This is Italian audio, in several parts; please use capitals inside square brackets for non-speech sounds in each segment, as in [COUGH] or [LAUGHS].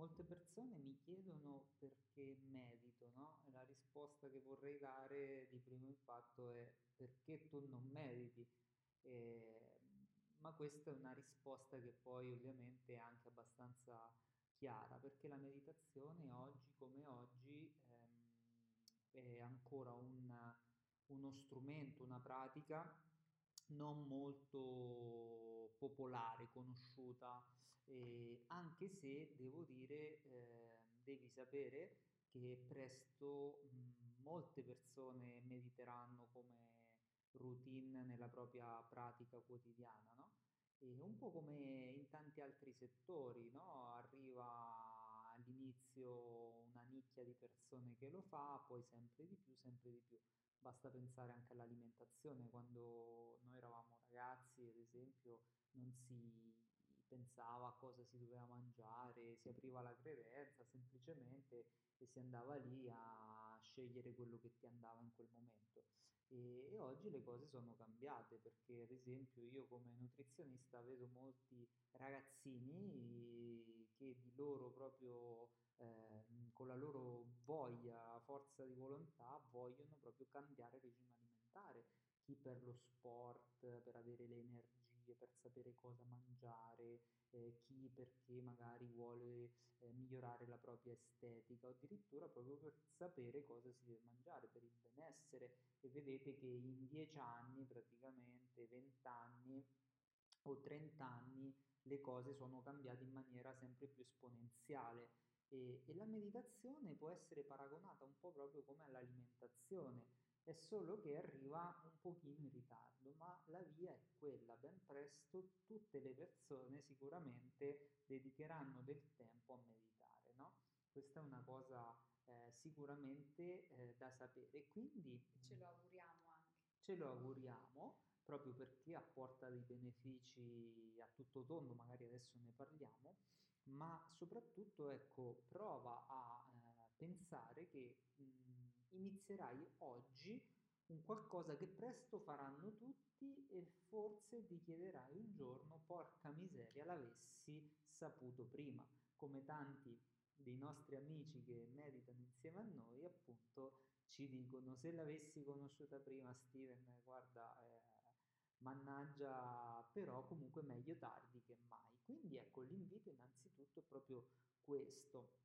Molte persone mi chiedono perché medito, no? La risposta che vorrei dare di primo impatto è perché tu non mediti? Eh, ma questa è una risposta che poi ovviamente è anche abbastanza chiara, perché la meditazione oggi come oggi ehm, è ancora un- uno strumento, una pratica non molto popolare, conosciuta, eh, anche se devo dire, eh, devi sapere che presto mh, molte persone mediteranno come routine nella propria pratica quotidiana, no? E un po' come in tanti altri settori, no? Arriva all'inizio una nicchia di persone che lo fa, poi sempre di più, sempre di più. Basta pensare anche all'alimentazione, quando noi eravamo ragazzi, ad esempio, non si pensava a cosa si doveva mangiare, si apriva la credenza semplicemente e si andava lì a scegliere quello che ti andava in quel momento. E, e oggi le cose sono cambiate perché, ad esempio, io come nutrizionista vedo molti ragazzini che di loro proprio ehm, con la loro voglia, forza di volontà, vogliono proprio cambiare regime alimentare. Chi per lo sport, per avere le energie, per sapere cosa mangiare, eh, chi perché magari vuole eh, migliorare la propria estetica o addirittura proprio per sapere cosa si deve mangiare, per il benessere. E vedete che in 10 anni, praticamente 20 anni o 30 anni, le cose sono cambiate in maniera sempre più esponenziale e, e la meditazione può essere paragonata un po' proprio come all'alimentazione, è solo che arriva un pochino in ritardo, ma la via è quella, ben presto tutte le persone sicuramente dedicheranno del tempo a meditare, no? Questa è una cosa eh, sicuramente eh, da sapere. Quindi ce lo auguriamo anche. Ce lo auguriamo proprio perché apporta dei benefici a tutto tondo, magari adesso ne parliamo, ma soprattutto ecco, prova a eh, pensare che mh, inizierai oggi un qualcosa che presto faranno tutti e forse ti chiederai un giorno, porca miseria, l'avessi saputo prima, come tanti dei nostri amici che meditano insieme a noi, appunto ci dicono se l'avessi conosciuta prima Steven, guarda, eh, mannaggia, però comunque meglio tardi che mai. Quindi ecco, l'invito innanzitutto è proprio questo.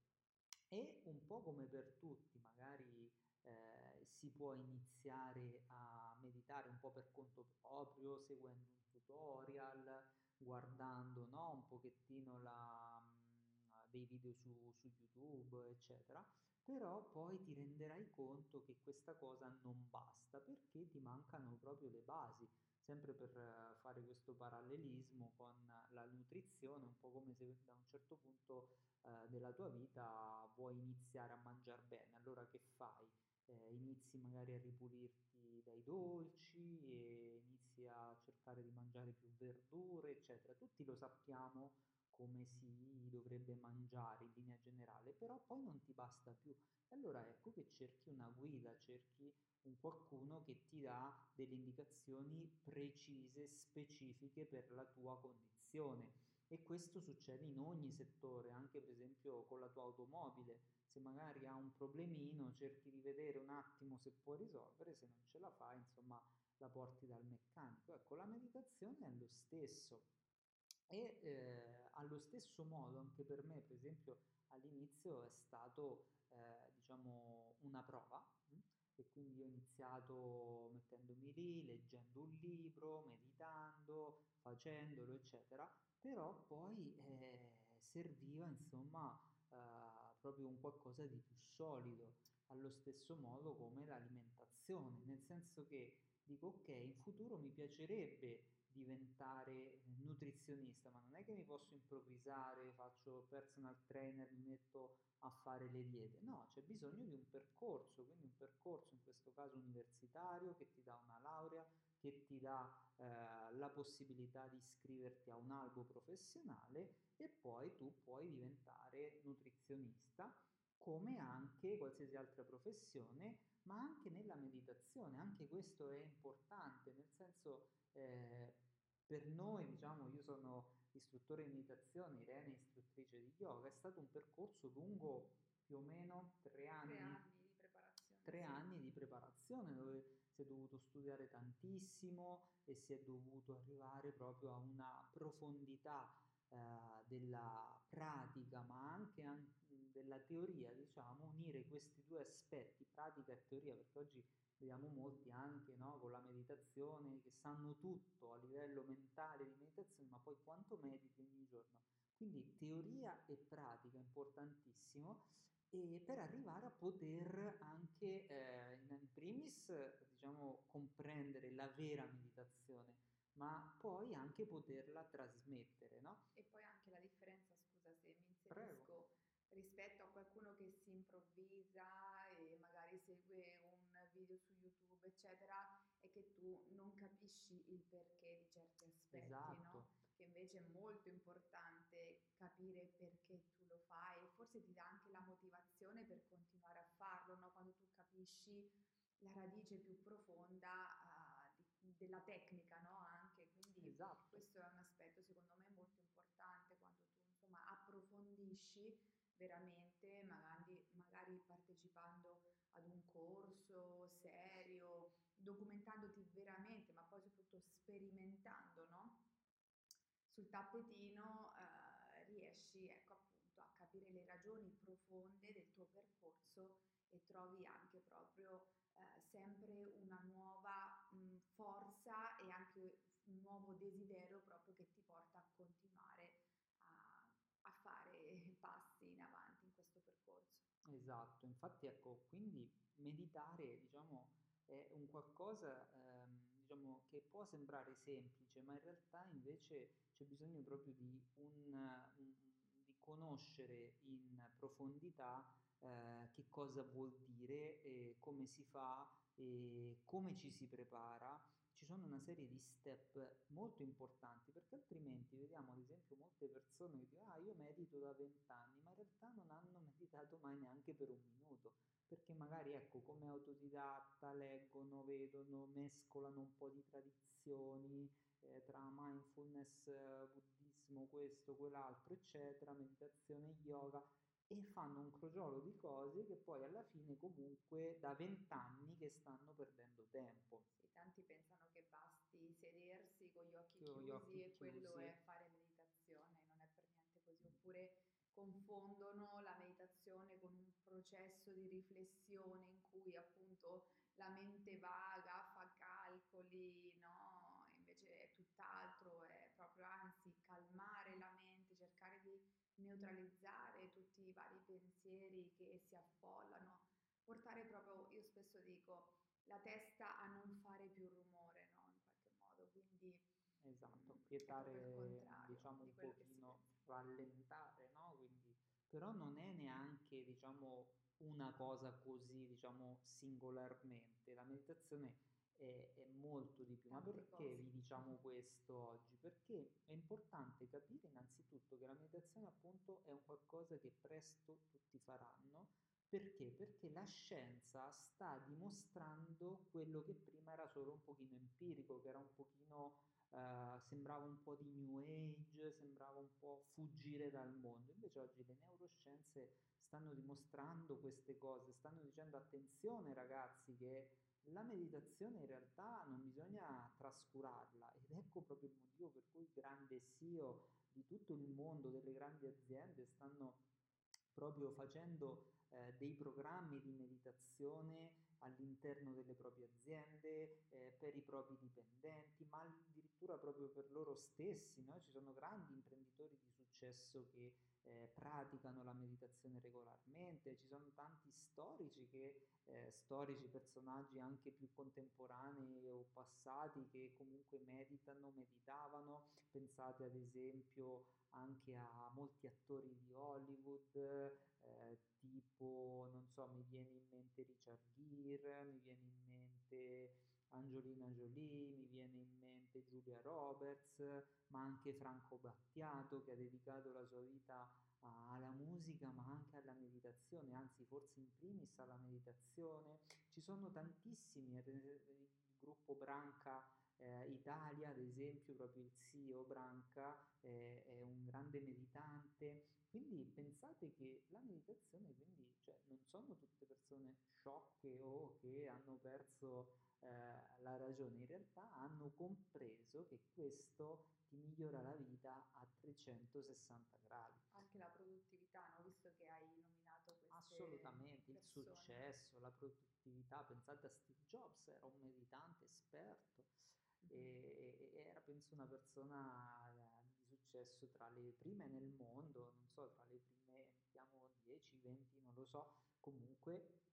E un po' come per tutti, magari eh, si può iniziare a meditare un po' per conto proprio, seguendo un tutorial, guardando, no, un pochettino la, mh, dei video su, su YouTube, eccetera. Però poi ti renderai conto che questa cosa non basta perché ti mancano proprio le basi. Sempre per eh, fare questo parallelismo con la nutrizione, un po' come se da un certo punto eh, della tua vita vuoi iniziare a mangiare bene, allora che fai? Eh, inizi magari a ripulirti dai dolci e inizi a cercare di mangiare più verdure, eccetera. Tutti lo sappiamo come si dovrebbe mangiare in linea generale, però poi non ti basta più. E allora ecco che cerchi una guida, cerchi un qualcuno che ti dà delle indicazioni precise, specifiche per la tua condizione. E questo succede in ogni settore, anche per esempio con la tua automobile. Se magari ha un problemino, cerchi di vedere un attimo se può risolvere, se non ce la fa, insomma, la porti dal meccanico. Ecco, la meditazione è lo stesso. E eh, allo stesso modo anche per me, per esempio, all'inizio è stato, eh, diciamo, una prova, mh? e quindi ho iniziato mettendomi lì, leggendo un libro, meditando, facendolo, eccetera, però poi eh, serviva, insomma, eh, proprio un qualcosa di più solido, allo stesso modo come l'alimentazione, nel senso che dico, ok, in futuro mi piacerebbe diventare eh, nutrizionista, ma non è che mi posso improvvisare, faccio personal trainer, mi metto a fare le diete. No, c'è bisogno di un percorso, quindi un percorso in questo caso universitario che ti dà una laurea, che ti dà eh, la possibilità di iscriverti a un albo professionale e poi tu puoi diventare nutrizionista, come anche qualsiasi altra professione, ma anche nella meditazione. Anche questo è importante, nel senso eh, per noi, diciamo, io sono istruttore di meditazione, Irene istruttrice di yoga, è stato un percorso lungo più o meno tre anni. Tre anni di preparazione. Tre sì. anni di preparazione dove si è dovuto studiare tantissimo e si è dovuto arrivare proprio a una profondità eh, della pratica, ma anche, anche della teoria, diciamo, unire questi due aspetti, pratica e teoria, perché oggi vediamo molti anche no, con la meditazione che sanno tutto a livello mentale di meditazione, ma poi quanto mediti ogni giorno. Quindi teoria e pratica importantissimo e per arrivare a poter anche eh, in primis diciamo comprendere la vera meditazione ma poi anche poterla trasmettere no? E poi anche la differenza, scusa se mi inserisco, Prego. Rispetto a qualcuno che si improvvisa e magari segue un video su YouTube, eccetera, è che tu non capisci il perché di certi aspetti, Esatto. no? Che invece è molto importante capire perché tu lo fai e forse ti dà anche la motivazione per continuare a farlo, no? Quando tu capisci la radice più profonda uh, di, della tecnica, no? Anche, quindi Esatto. questo è un aspetto secondo me molto importante quando tu insomma approfondisci veramente, magari, magari partecipando ad un corso serio, documentandoti veramente, ma poi soprattutto sperimentando, no? Sul tappetino eh, riesci, ecco appunto, a capire le ragioni profonde del tuo percorso e trovi anche proprio eh, sempre una nuova mh, forza e anche un nuovo desiderio proprio che ti porta a continuare a, a fare passi in avanti in questo percorso. Esatto, infatti ecco, quindi meditare, diciamo, è un qualcosa, ehm, diciamo, che può sembrare semplice, ma in realtà invece c'è bisogno proprio di, un, di conoscere in profondità eh, che cosa vuol dire, come si fa, come ci si prepara. Sono una serie di step molto importanti perché altrimenti vediamo ad esempio molte persone che dicono ah io medito da vent'anni ma in realtà non hanno meditato mai neanche per un minuto perché magari ecco come autodidatta leggono, vedono, mescolano un po' di tradizioni eh, tra mindfulness, buddismo, questo, quell'altro, eccetera, meditazione, yoga e fanno un crogiolo di cose che poi alla fine comunque da vent'anni che stanno perdendo tempo. Sì, tanti pensano sedersi con gli occhi Con chiusi gli occhi e quello chiusi. è fare meditazione, non è per niente così, oppure confondono la meditazione con un processo di riflessione in cui appunto la mente vaga, fa calcoli, no? Invece è tutt'altro, è proprio anzi calmare la mente, cercare di neutralizzare tutti i vari pensieri che si affollano, portare proprio, io spesso dico, la testa a non fare più rumore, no? In qualche modo, quindi Esatto, contrario diciamo di un si pochino, rallentare, no? Quindi, però non è neanche, diciamo, una cosa così, diciamo, singolarmente. La meditazione è, è molto di più. Ma perché vi diciamo questo oggi? Perché è importante capire innanzitutto che la meditazione appunto è un qualcosa che presto tutti faranno. Perché? Perché la scienza sta dimostrando quello che prima era solo un pochino empirico, che era un pochino eh, sembrava un po' di new age, sembrava un po' fuggire dal mondo. Invece oggi le neuroscienze stanno dimostrando queste cose, stanno dicendo attenzione ragazzi che la meditazione in realtà non bisogna trascurarla ed ecco proprio il motivo per cui i grandi CEO di tutto il mondo, delle grandi aziende stanno proprio facendo eh, dei programmi di meditazione all'interno delle proprie aziende, eh, per i propri dipendenti, ma addirittura proprio per loro stessi. No? Ci sono grandi imprenditori di successo che eh, praticano la meditazione regolarmente, ci sono tanti storici che, eh, storici personaggi anche più contemporanei o passati che comunque meditano, meditavano, pensate ad esempio anche a molti attori di Hollywood, eh, tipo, non so, mi viene in mente Richard Gere, mi viene in mente Angelina Jolie, mi viene in mente Giulia Roberts, ma anche Franco Battiato che ha dedicato la sua vita alla musica ma anche alla meditazione, anzi forse in primis alla meditazione. Ci sono tantissimi, il gruppo Branca eh, Italia, ad esempio, proprio il CEO Branca eh, è un grande meditante. Quindi pensate che la meditazione, quindi, cioè, non sono tutte persone sciocche o che hanno perso eh, la ragione, in realtà hanno compreso che questo ti migliora la vita a 360 gradi. Anche la produttività, no? visto che hai nominato queste Assolutamente, il persone. successo, la produttività, pensate a Steve Jobs, era un meditante esperto e, e era penso una persona eh, di successo tra le prime nel mondo, non so, tra le prime, mettiamo 10, 20, non lo so, comunque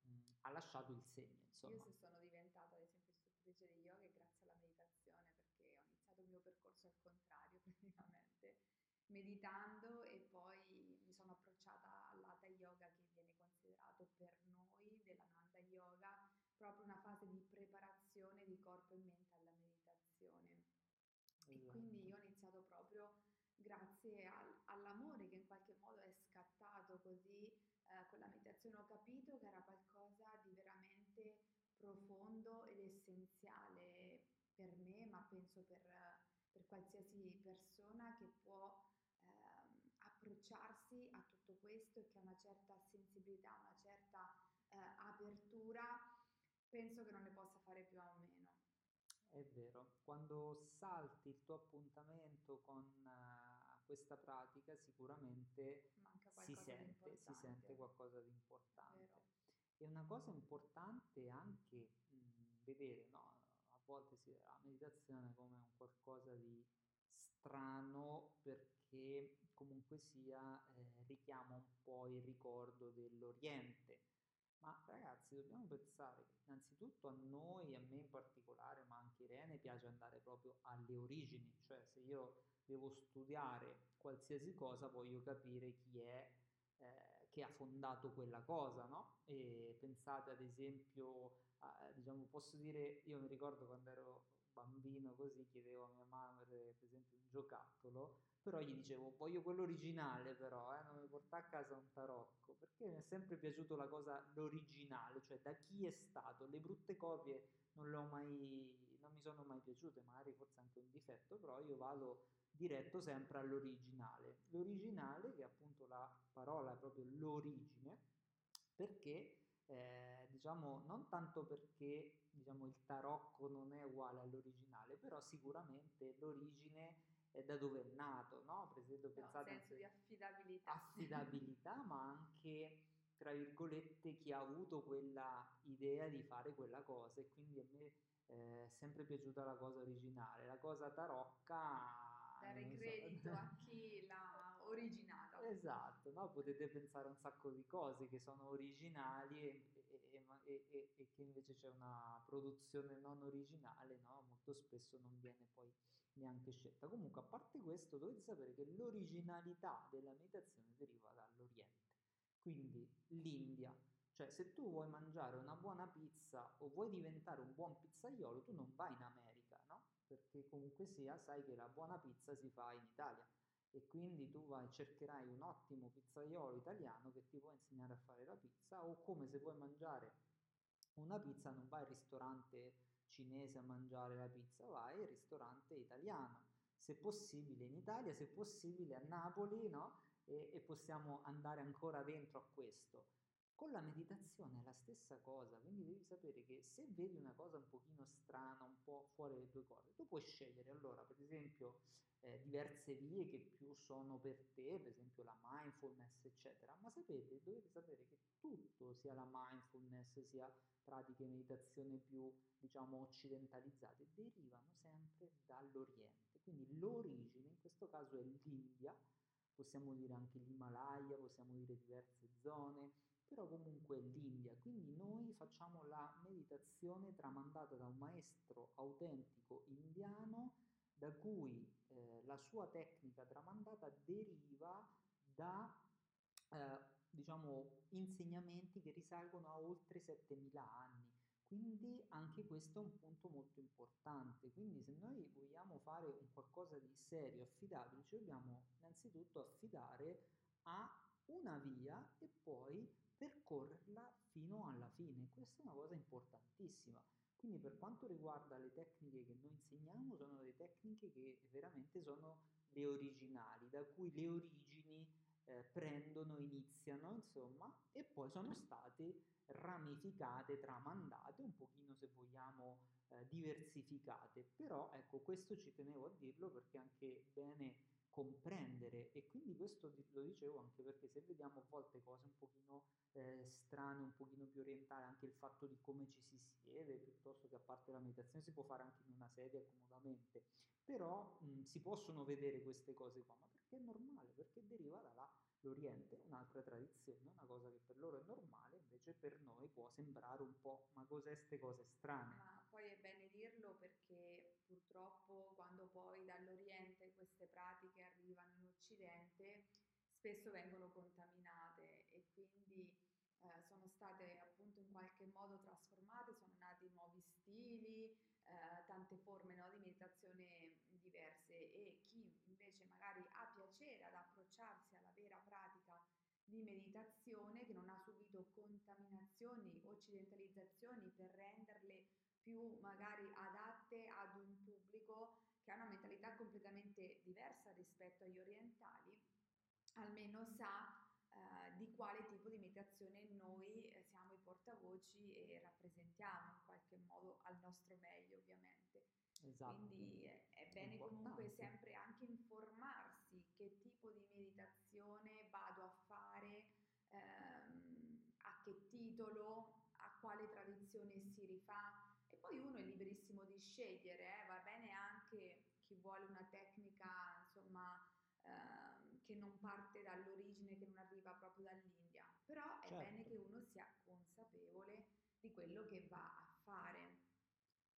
lasciato il segno, insomma. Io se sono diventata ad esempio istruttrice di yoga è grazie alla meditazione perché ho iniziato il mio percorso al contrario [LAUGHS] praticamente, meditando e poi mi sono approcciata all'Hatha Yoga che viene considerato per noi della Nanda Yoga proprio una fase di preparazione di corpo e mente alla meditazione. E Esatto. quindi io ho iniziato proprio grazie al- all'amore che in qualche modo è scattato così eh, con la meditazione. Ho capito che era qualcosa di veramente profondo ed essenziale per me, ma penso per, per qualsiasi persona che può ehm, approcciarsi a tutto questo e che ha una certa sensibilità, una certa eh, apertura, penso che non ne possa fare più a meno. È vero, quando salti il tuo appuntamento con eh, questa pratica sicuramente Manca si sente, si sente qualcosa di importante. vero? E una cosa importante è anche mh, vedere, no? A volte si vede la meditazione come un qualcosa di strano perché comunque sia eh, richiama un po' il ricordo dell'Oriente. Ma ragazzi, dobbiamo pensare che innanzitutto a noi, a me in particolare, ma anche Irene, piace andare proprio alle origini, cioè se io devo studiare qualsiasi cosa voglio capire chi è eh, che ha fondato quella cosa, no? E pensate ad esempio, a, diciamo, posso dire, io mi ricordo quando ero bambino così, chiedevo a mia mamma per esempio un giocattolo, però gli dicevo voglio quello originale però, eh, non mi porta a casa un tarocco, perché mi è sempre piaciuto la cosa, l'originale, cioè da chi è stato, le brutte copie non le ho mai, non mi sono mai piaciute, magari forse anche un difetto, però io vado diretto sempre all'originale. L'originale, che è appunto la parola è proprio l'origine, perché eh, diciamo non tanto perché diciamo il tarocco non è uguale all'originale, però sicuramente l'origine è da dove è nato, no? Per esempio, No, pensate senso di affidabilità. affidabilità, ma anche tra virgolette chi ha avuto quella idea di fare quella cosa e quindi a me eh, è sempre piaciuta la cosa originale, la cosa tarocca Dare non so. credito a [LAUGHS] chi l'ha originata. Esatto, no? Potete pensare a un sacco di cose che sono originali e, e- e- e- che invece c'è una produzione non originale, no? Molto spesso non viene poi neanche scelta. Comunque, a parte questo, dovete sapere che l'originalità della meditazione deriva dall'Oriente. Quindi l'India, cioè se tu vuoi mangiare una buona pizza o vuoi diventare un buon pizzaiolo, tu non vai in America? Perché comunque sia, sai che la buona pizza si fa in Italia e quindi tu vai, cercherai un ottimo pizzaiolo italiano che ti può insegnare a fare la pizza o come se vuoi mangiare una pizza non vai al ristorante cinese a mangiare la pizza, vai al ristorante italiano, se possibile in Italia, se possibile a Napoli, no? E, e possiamo andare ancora dentro a questo. Con la meditazione è la stessa cosa, quindi devi sapere che se vedi una cosa un pochino strana, un po' fuori le tue cose, tu puoi scegliere allora, per esempio, eh, diverse vie che più sono per te, per esempio la mindfulness, eccetera, ma sapete, dovete sapere che tutto, sia la mindfulness, sia pratiche di meditazione più, diciamo, occidentalizzate, derivano sempre dall'Oriente. Quindi l'origine, in questo caso è l'India, possiamo dire anche l'Himalaya, possiamo dire diverse zone, però comunque l'India. Quindi noi facciamo la meditazione tramandata da un maestro autentico indiano da cui eh, la sua tecnica tramandata deriva da eh, diciamo insegnamenti che risalgono a oltre 7000 anni. Quindi anche questo è un punto molto importante. Quindi se noi vogliamo fare un qualcosa di serio, affidabile, ci dobbiamo innanzitutto affidare a una via e poi percorrerla fino alla fine. Questa è una cosa importantissima. Quindi per quanto riguarda le tecniche che noi insegniamo, sono delle tecniche che veramente sono le originali, da cui le origini eh, prendono, iniziano, insomma, e poi sono state ramificate, tramandate, un pochino se vogliamo eh, diversificate. Però ecco, questo ci tenevo a dirlo perché anche bene comprendere. E quindi questo lo dicevo anche perché se vediamo a volte cose un pochino eh, strane, un pochino più orientali, anche il fatto di come ci si siede, piuttosto che a parte la meditazione si può fare anche in una sedia comodamente, però mh, si possono vedere queste cose qua, ma perché è normale, perché deriva dall'Oriente, un'altra tradizione, una cosa che per loro è normale, invece per noi può sembrare un po', ma cos'è queste cose strane? Poi è bene dirlo perché purtroppo quando poi dall'Oriente queste pratiche arrivano in Occidente, spesso vengono contaminate e quindi eh, sono state appunto in qualche modo trasformate, sono nati nuovi stili, eh, tante forme no, di meditazione diverse. E chi invece magari ha piacere ad approcciarsi alla vera pratica di meditazione che non ha subito contaminazioni, occidentalizzazioni per renderle più magari adatte ad un pubblico che ha una mentalità completamente diversa rispetto agli orientali, almeno sa eh, di quale tipo di meditazione noi eh, siamo i portavoci e rappresentiamo in qualche modo al nostro meglio ovviamente. Esatto. Quindi è bene comunque sempre anche informarsi che tipo di meditazione vado a fare, ehm, a che titolo, a quale tradizione si rifà poi uno è liberissimo di scegliere, eh? va bene anche chi vuole una tecnica insomma ehm, che non parte dall'origine, che non arriva proprio dall'India, però è certo. bene che uno sia consapevole di quello che va a fare.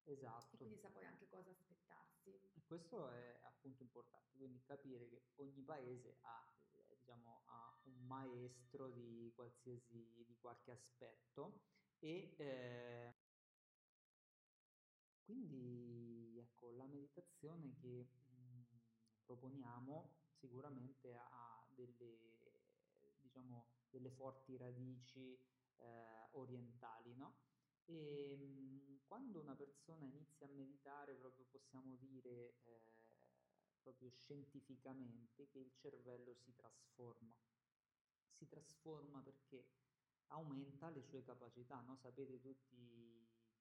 Esatto. E quindi sa poi anche cosa aspettarsi. Questo è appunto importante, quindi capire che ogni paese ha, eh, diciamo, ha un maestro di qualsiasi, di qualche aspetto e eh, quindi ecco, la meditazione che mh, proponiamo sicuramente ha delle, diciamo, delle forti radici eh, orientali, no? E mh, quando una persona inizia a meditare, proprio possiamo dire eh, proprio scientificamente che il cervello si trasforma. Si trasforma perché aumenta le sue capacità, no? Sapete tutti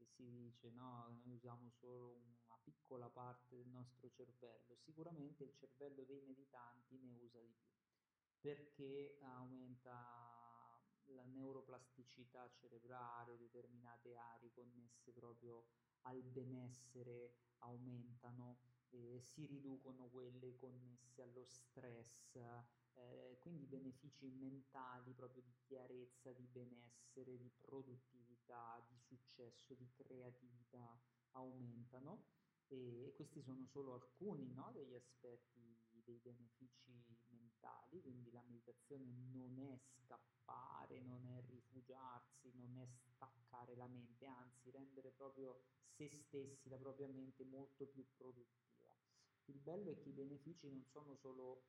che si dice, no, noi usiamo solo una piccola parte del nostro cervello, sicuramente il cervello dei meditanti ne usa di più, perché aumenta la neuroplasticità cerebrale, determinate aree connesse proprio al benessere aumentano, eh, si riducono quelle connesse allo stress, eh, quindi benefici mentali proprio di chiarezza, di benessere, di produttività, di successo, di creatività aumentano e, e questi sono solo alcuni no, degli aspetti dei benefici mentali, quindi la meditazione non è scappare, non è rifugiarsi, non è staccare la mente, anzi rendere proprio se stessi, la propria mente molto più produttiva. Il bello è che i benefici non sono solo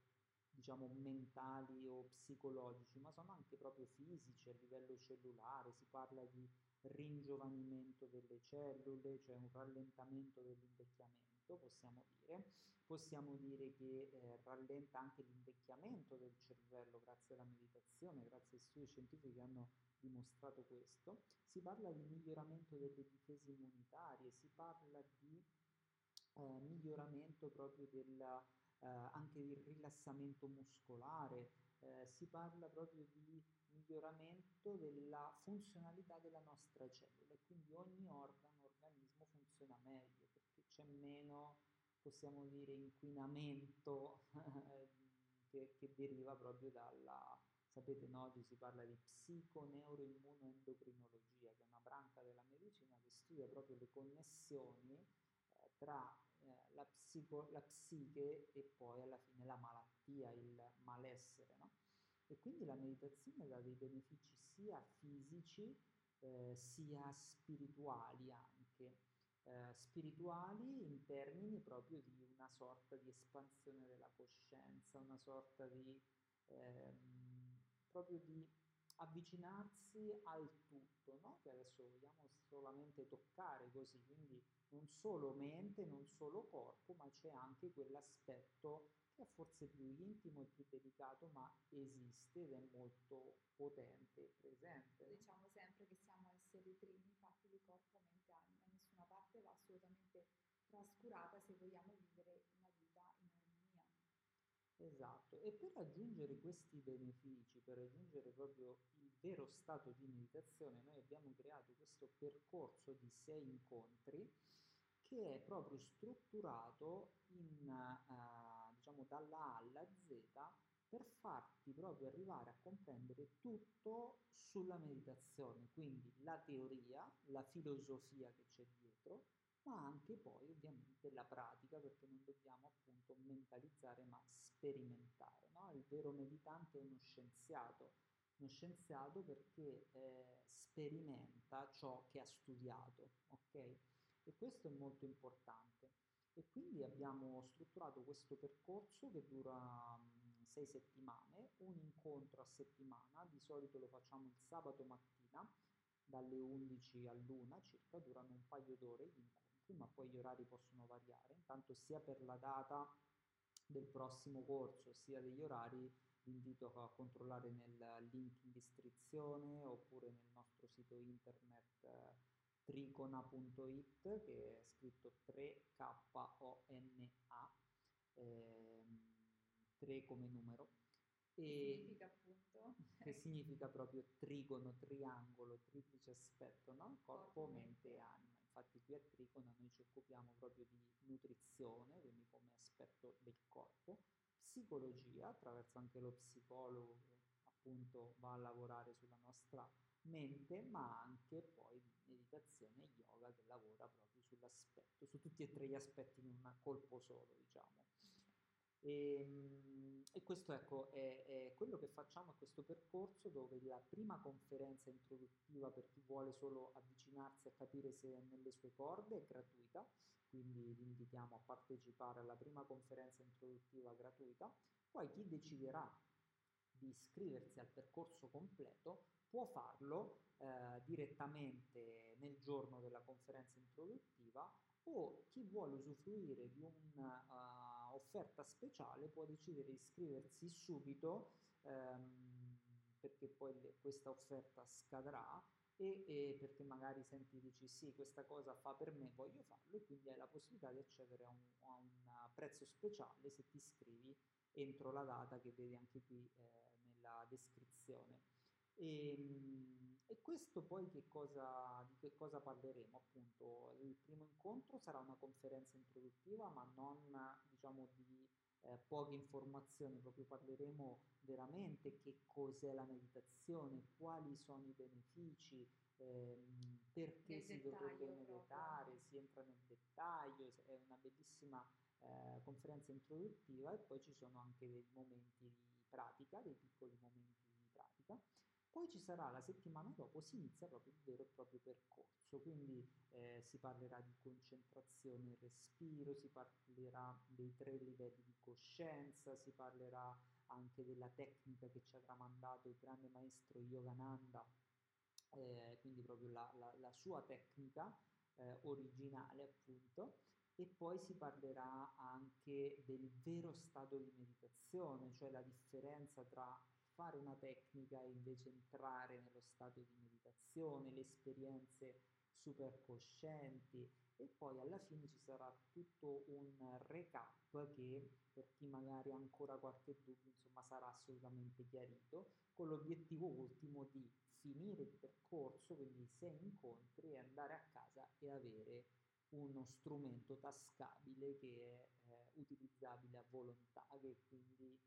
diciamo mentali o psicologici, ma sono anche proprio fisici a livello cellulare, si parla di ringiovanimento delle cellule, cioè un rallentamento dell'invecchiamento, possiamo dire. Possiamo dire che eh, rallenta anche l'invecchiamento del cervello grazie alla meditazione, grazie ai studi scientifici che hanno dimostrato questo. Si parla di miglioramento delle difese immunitarie, si parla di eh, miglioramento proprio della eh, anche il rilassamento muscolare, eh, si parla proprio di miglioramento della funzionalità della nostra cellula e quindi ogni organo, organismo funziona meglio perché c'è meno, possiamo dire, inquinamento [LAUGHS] che, che, deriva proprio dalla, sapete, no, oggi si parla di psiconeuroimmunoendocrinologia, che è una branca della medicina che studia proprio le connessioni eh, tra eh, la, psico, la psiche e poi alla fine la malattia, il malessere. No? E quindi la meditazione dà dei benefici sia fisici eh, sia spirituali anche. Eh, spirituali in termini proprio di una sorta di espansione della coscienza, una sorta di ehm, proprio di avvicinarsi al tutto, no? che adesso vogliamo solamente toccare così, quindi non solo mente, non solo corpo, ma c'è anche quell'aspetto è forse più intimo e più delicato, ma esiste ed è molto potente e presente. Diciamo sempre che siamo esseri primi, fatti di corpo, mente, anima, nessuna parte va assolutamente trascurata se vogliamo vivere una vita in armonia. Esatto, e per raggiungere questi benefici, per raggiungere proprio il vero stato di meditazione, noi abbiamo creato questo percorso di sei incontri che è proprio strutturato in, uh, diciamo, dalla A alla Z per farti proprio arrivare a comprendere tutto sulla meditazione, quindi la teoria, la filosofia che c'è dietro, ma anche poi ovviamente la pratica, perché non dobbiamo appunto mentalizzare ma sperimentare. No? Il vero meditante è uno scienziato, uno scienziato perché eh, sperimenta ciò che ha studiato, ok? E questo è molto importante. E quindi abbiamo strutturato questo percorso che dura um, sei settimane, un incontro a settimana, di solito lo facciamo il sabato mattina, dalle 11 all'una circa, durano un paio d'ore gli incontri, ma poi gli orari possono variare. Intanto sia per la data del prossimo corso, sia degli orari, vi invito a controllare nel link in descrizione oppure nel nostro sito internet tricona.it che è scritto 3K-O-N-A, ehm, 3 come numero. E significa appunto? Che significa proprio trigono, triangolo, triplice aspetto, no? Corpo, mente e anima. Infatti qui a Tricona noi ci occupiamo proprio di nutrizione, quindi come aspetto del corpo, psicologia, attraverso anche lo psicologo che appunto va a lavorare sulla nostra mente, ma anche poi meditazione e yoga che lavora proprio sull'aspetto, su tutti e tre gli aspetti in un colpo solo, diciamo. E, ehm, e questo ecco, è, è, quello che facciamo a questo percorso dove la prima conferenza introduttiva per chi vuole solo avvicinarsi a capire se è nelle sue corde è gratuita, quindi vi invitiamo a partecipare alla prima conferenza introduttiva gratuita, poi chi deciderà di iscriversi al percorso completo può farlo eh, direttamente nel giorno della conferenza introduttiva o chi vuole usufruire di un'offerta uh, speciale può decidere di iscriversi subito ehm, perché poi le, questa offerta scadrà e, e, perché magari senti dici sì questa cosa fa per me voglio farlo e quindi hai la possibilità di accedere a un, a un prezzo speciale se ti iscrivi entro la data che vedi anche qui eh, nella descrizione. E, ehm, e, questo poi che cosa, di che cosa parleremo? Appunto, il primo incontro sarà una conferenza introduttiva, ma non diciamo di eh, poche informazioni, proprio parleremo veramente che cos'è la meditazione, quali sono i benefici, ehm, perché si dovrebbe meditare, si entra nel dettaglio, è una bellissima eh, conferenza introduttiva e poi ci sono anche dei momenti di pratica, dei piccoli momenti di pratica. Poi ci sarà la settimana dopo, si inizia proprio il vero e proprio percorso, quindi eh, si parlerà di concentrazione e respiro, si parlerà dei tre livelli di coscienza, si parlerà anche della tecnica che ci avrà mandato il grande maestro Yogananda, eh, quindi proprio la, la, la sua tecnica eh, originale appunto, e poi si parlerà anche del vero stato di meditazione, cioè la differenza tra fare una tecnica e invece entrare nello stato di meditazione, le esperienze super coscienti e poi alla fine ci sarà tutto un recap che per chi magari ha ancora qualche dubbio insomma sarà assolutamente chiarito con l'obiettivo ultimo di finire il percorso, quindi sei incontri e andare a casa e avere uno strumento tascabile che è eh, utilizzabile a volontà, che quindi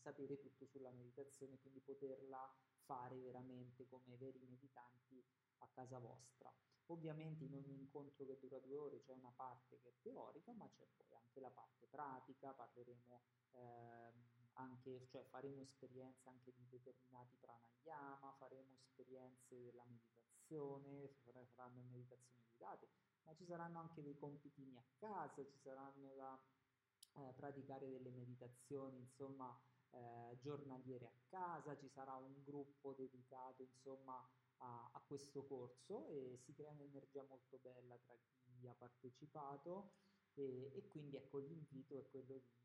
sapere tutto sulla meditazione, quindi poterla fare veramente come veri meditanti a casa vostra. Ovviamente in ogni incontro che dura due ore c'è una parte che è teorica, ma c'è poi anche la parte pratica, parleremo ehm, anche, cioè faremo esperienze anche di determinati pranayama, faremo esperienze della meditazione, faranno meditazioni guidate, ma ci saranno anche dei compitini a casa, ci saranno da eh, praticare delle meditazioni, insomma, eh, giornaliere a casa, ci sarà un gruppo dedicato insomma a, a questo corso e si crea un'energia molto bella tra chi ha partecipato e, e quindi ecco l'invito è quello di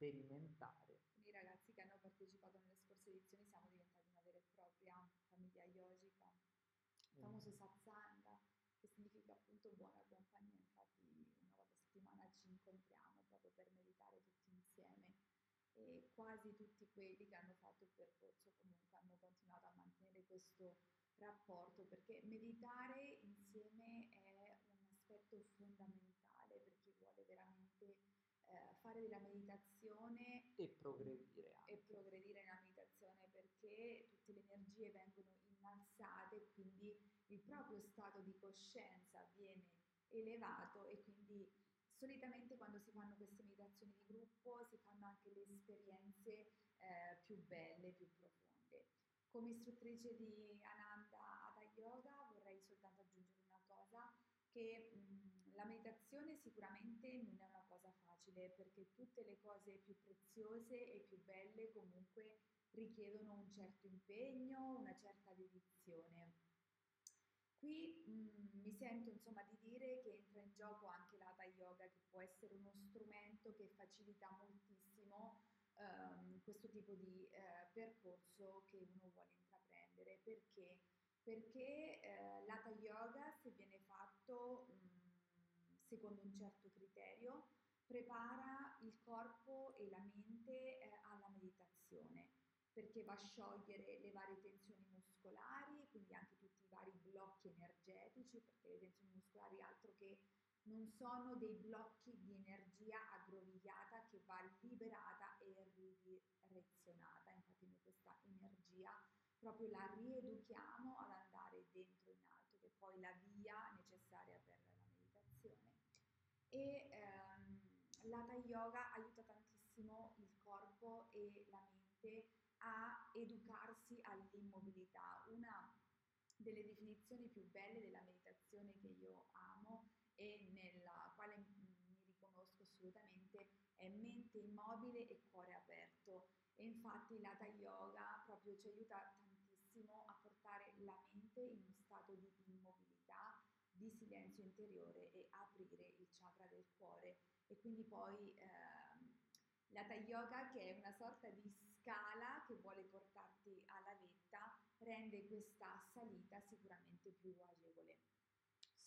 sperimentare. I ragazzi che hanno partecipato nelle scorse edizioni siamo diventati una vera e propria famiglia yogica, il eh. famoso satsanga, che significa appunto buona compagnia, infatti una volta a settimana ci incontriamo proprio per meditare tutti insieme e quasi tutti quelli che hanno fatto il percorso comunque hanno continuato a mantenere questo rapporto perché meditare insieme è un aspetto fondamentale per chi vuole veramente eh, fare della meditazione e progredire anche. e progredire nella meditazione perché tutte le energie vengono innalzate e quindi il proprio stato di coscienza viene elevato e quindi solitamente quando si fanno queste meditazioni di gruppo si fanno anche le esperienze eh, più belle, più profonde. Come istruttrice di Ananda Hatha Yoga vorrei soltanto aggiungere una cosa, che mh, la meditazione sicuramente non è una cosa facile perché tutte le cose più preziose e più belle comunque richiedono un certo impegno, una certa dedizione. Qui mh, mi sento insomma di dire che entra in gioco anche l'Hatha Yoga che può essere uno strumento che facilita moltissimo ehm, questo tipo di eh, percorso che uno vuole intraprendere. Perché? Perché eh, l'Hatha Yoga, se viene fatto mh, secondo un certo criterio, prepara il corpo e la mente eh, alla meditazione, perché va a sciogliere le varie tensioni muscolari, quindi anche tutti i vari blocchi energetici, perché le tensioni muscolari altro che non sono dei blocchi di energia aggrovigliata che va liberata ridirezionata, infatti noi questa energia proprio la rieduchiamo ad andare dentro in alto, che è poi la via necessaria per la meditazione. E ehm, l'Hatha Yoga aiuta tantissimo il corpo e la mente a educarsi all'immobilità. Una delle definizioni più belle della meditazione che io amo e nella quale mi riconosco assolutamente è mente immobile e cuore aperto. E infatti l'Hatha Yoga proprio ci aiuta tantissimo a portare la mente in uno stato di immobilità, di silenzio interiore e aprire il chakra del cuore. E quindi poi ehm, l'Hatha Yoga, che è una sorta di scala che vuole portarti alla vetta, rende questa salita sicuramente più agevole.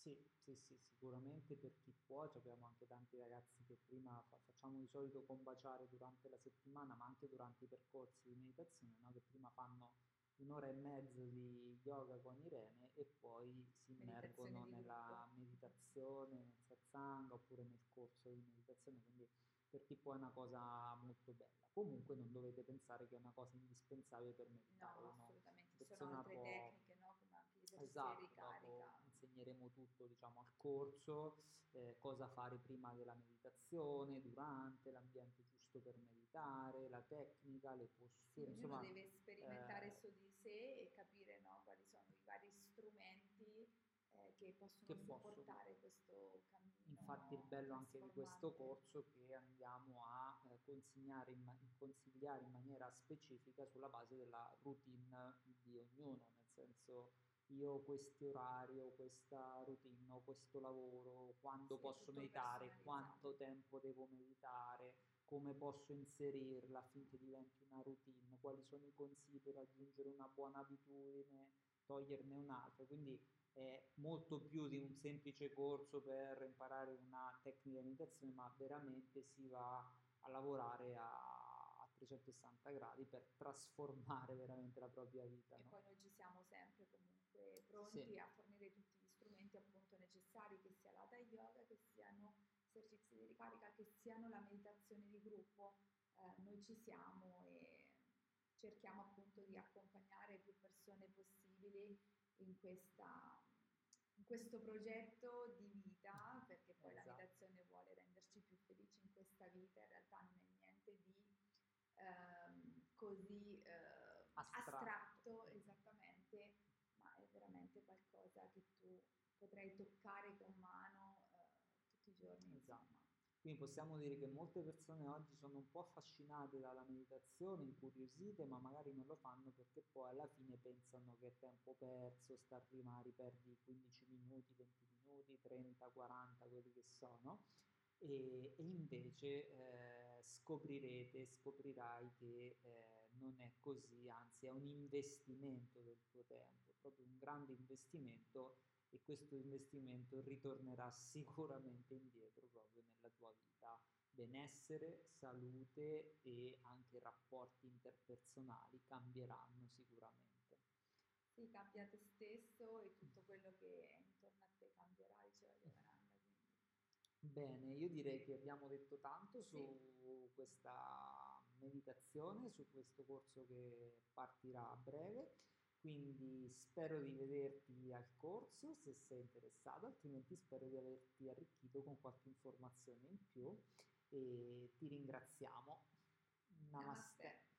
Sì, sì, sì, sicuramente per chi può, abbiamo anche tanti ragazzi che prima facciamo di solito combaciare durante la settimana, ma anche durante i percorsi di meditazione, no? che prima fanno un'ora e mezzo di yoga con Irene e poi si immergono nella meditazione, nel satsanga oppure nel corso di meditazione, quindi per chi può è una cosa molto bella. Comunque non dovete pensare che è una cosa indispensabile per meditare. No, no? assolutamente, ci sono altre può... tecniche, no? come anche esatto, ricarica. Insegneremo tutto diciamo, al corso, eh, cosa fare prima della meditazione, durante, l'ambiente giusto per meditare, la tecnica, le posture. Sì, insomma, deve sperimentare eh, su di sé e capire no, quali sono i vari strumenti eh, che possono che supportare questo cammino. Infatti il bello anche di questo corso è che andiamo a eh, consigliare, in, consigliare in maniera specifica sulla base della routine di ognuno, nel senso io questi orari o questa routine o questo lavoro, quando sì, posso meditare, quanto tempo devo meditare, come posso inserirla affinché diventi una routine, quali sono i consigli per raggiungere una buona abitudine, toglierne un'altra. Quindi è molto più di un semplice corso per imparare una tecnica di meditazione, ma veramente si va a lavorare a, a 360 gradi per trasformare [LAUGHS] veramente la propria vita. E no? poi noi ci siamo sempre comunque pronti sì. a fornire tutti gli strumenti appunto necessari, che sia l'Hatha Yoga, che siano esercizi di ricarica, che siano la meditazione di gruppo. Eh, noi ci siamo e cerchiamo appunto di accompagnare più persone possibili in, questa, in questo progetto di vita, perché poi esatto. la meditazione vuole renderci più felici in questa vita, in realtà non è niente di ehm, così eh, astratto. astratto, esattamente, ma è veramente qualcosa che tu potrai toccare con mano eh, tutti i giorni. Esatto. Quindi possiamo dire che molte persone oggi sono un po' affascinate dalla meditazione, incuriosite, ma magari non lo fanno perché poi alla fine pensano che è tempo perso, sta prima riperdi 15 minuti, 20 minuti, 30, 40, quelli che sono. E, e invece eh, scoprirete, scoprirai che eh, non è così, anzi è un investimento del tuo tempo, proprio un grande investimento e questo investimento ritornerà sicuramente indietro proprio nella tua vita. Benessere, salute e anche rapporti interpersonali cambieranno sicuramente. Sì, cambia te stesso e tutto quello che è intorno a te cambierà, diceva Yogananda. Bene, io direi che abbiamo detto tanto sì. su questa meditazione, su questo corso che partirà a breve. Quindi spero di vederti al corso se sei interessato, altrimenti spero di averti arricchito con qualche informazione in più e ti ringraziamo. Namaste. Namaste.